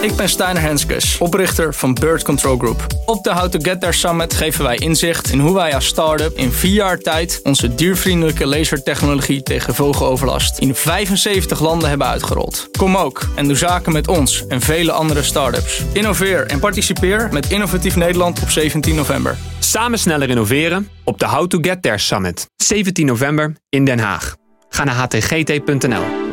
Ik ben Steiner Henskes, oprichter van Bird Control Group. Op de How to Get There Summit geven wij inzicht in hoe wij als start-up in vier jaar tijd onze diervriendelijke lasertechnologie tegen vogeloverlast in 75 landen hebben uitgerold. Kom ook en doe zaken met ons en vele andere start-ups. Innoveer en participeer met Innovatief Nederland op 17 november. Samen sneller innoveren op de How to Get There Summit. 17 november in Den Haag. Ga naar htgt.nl.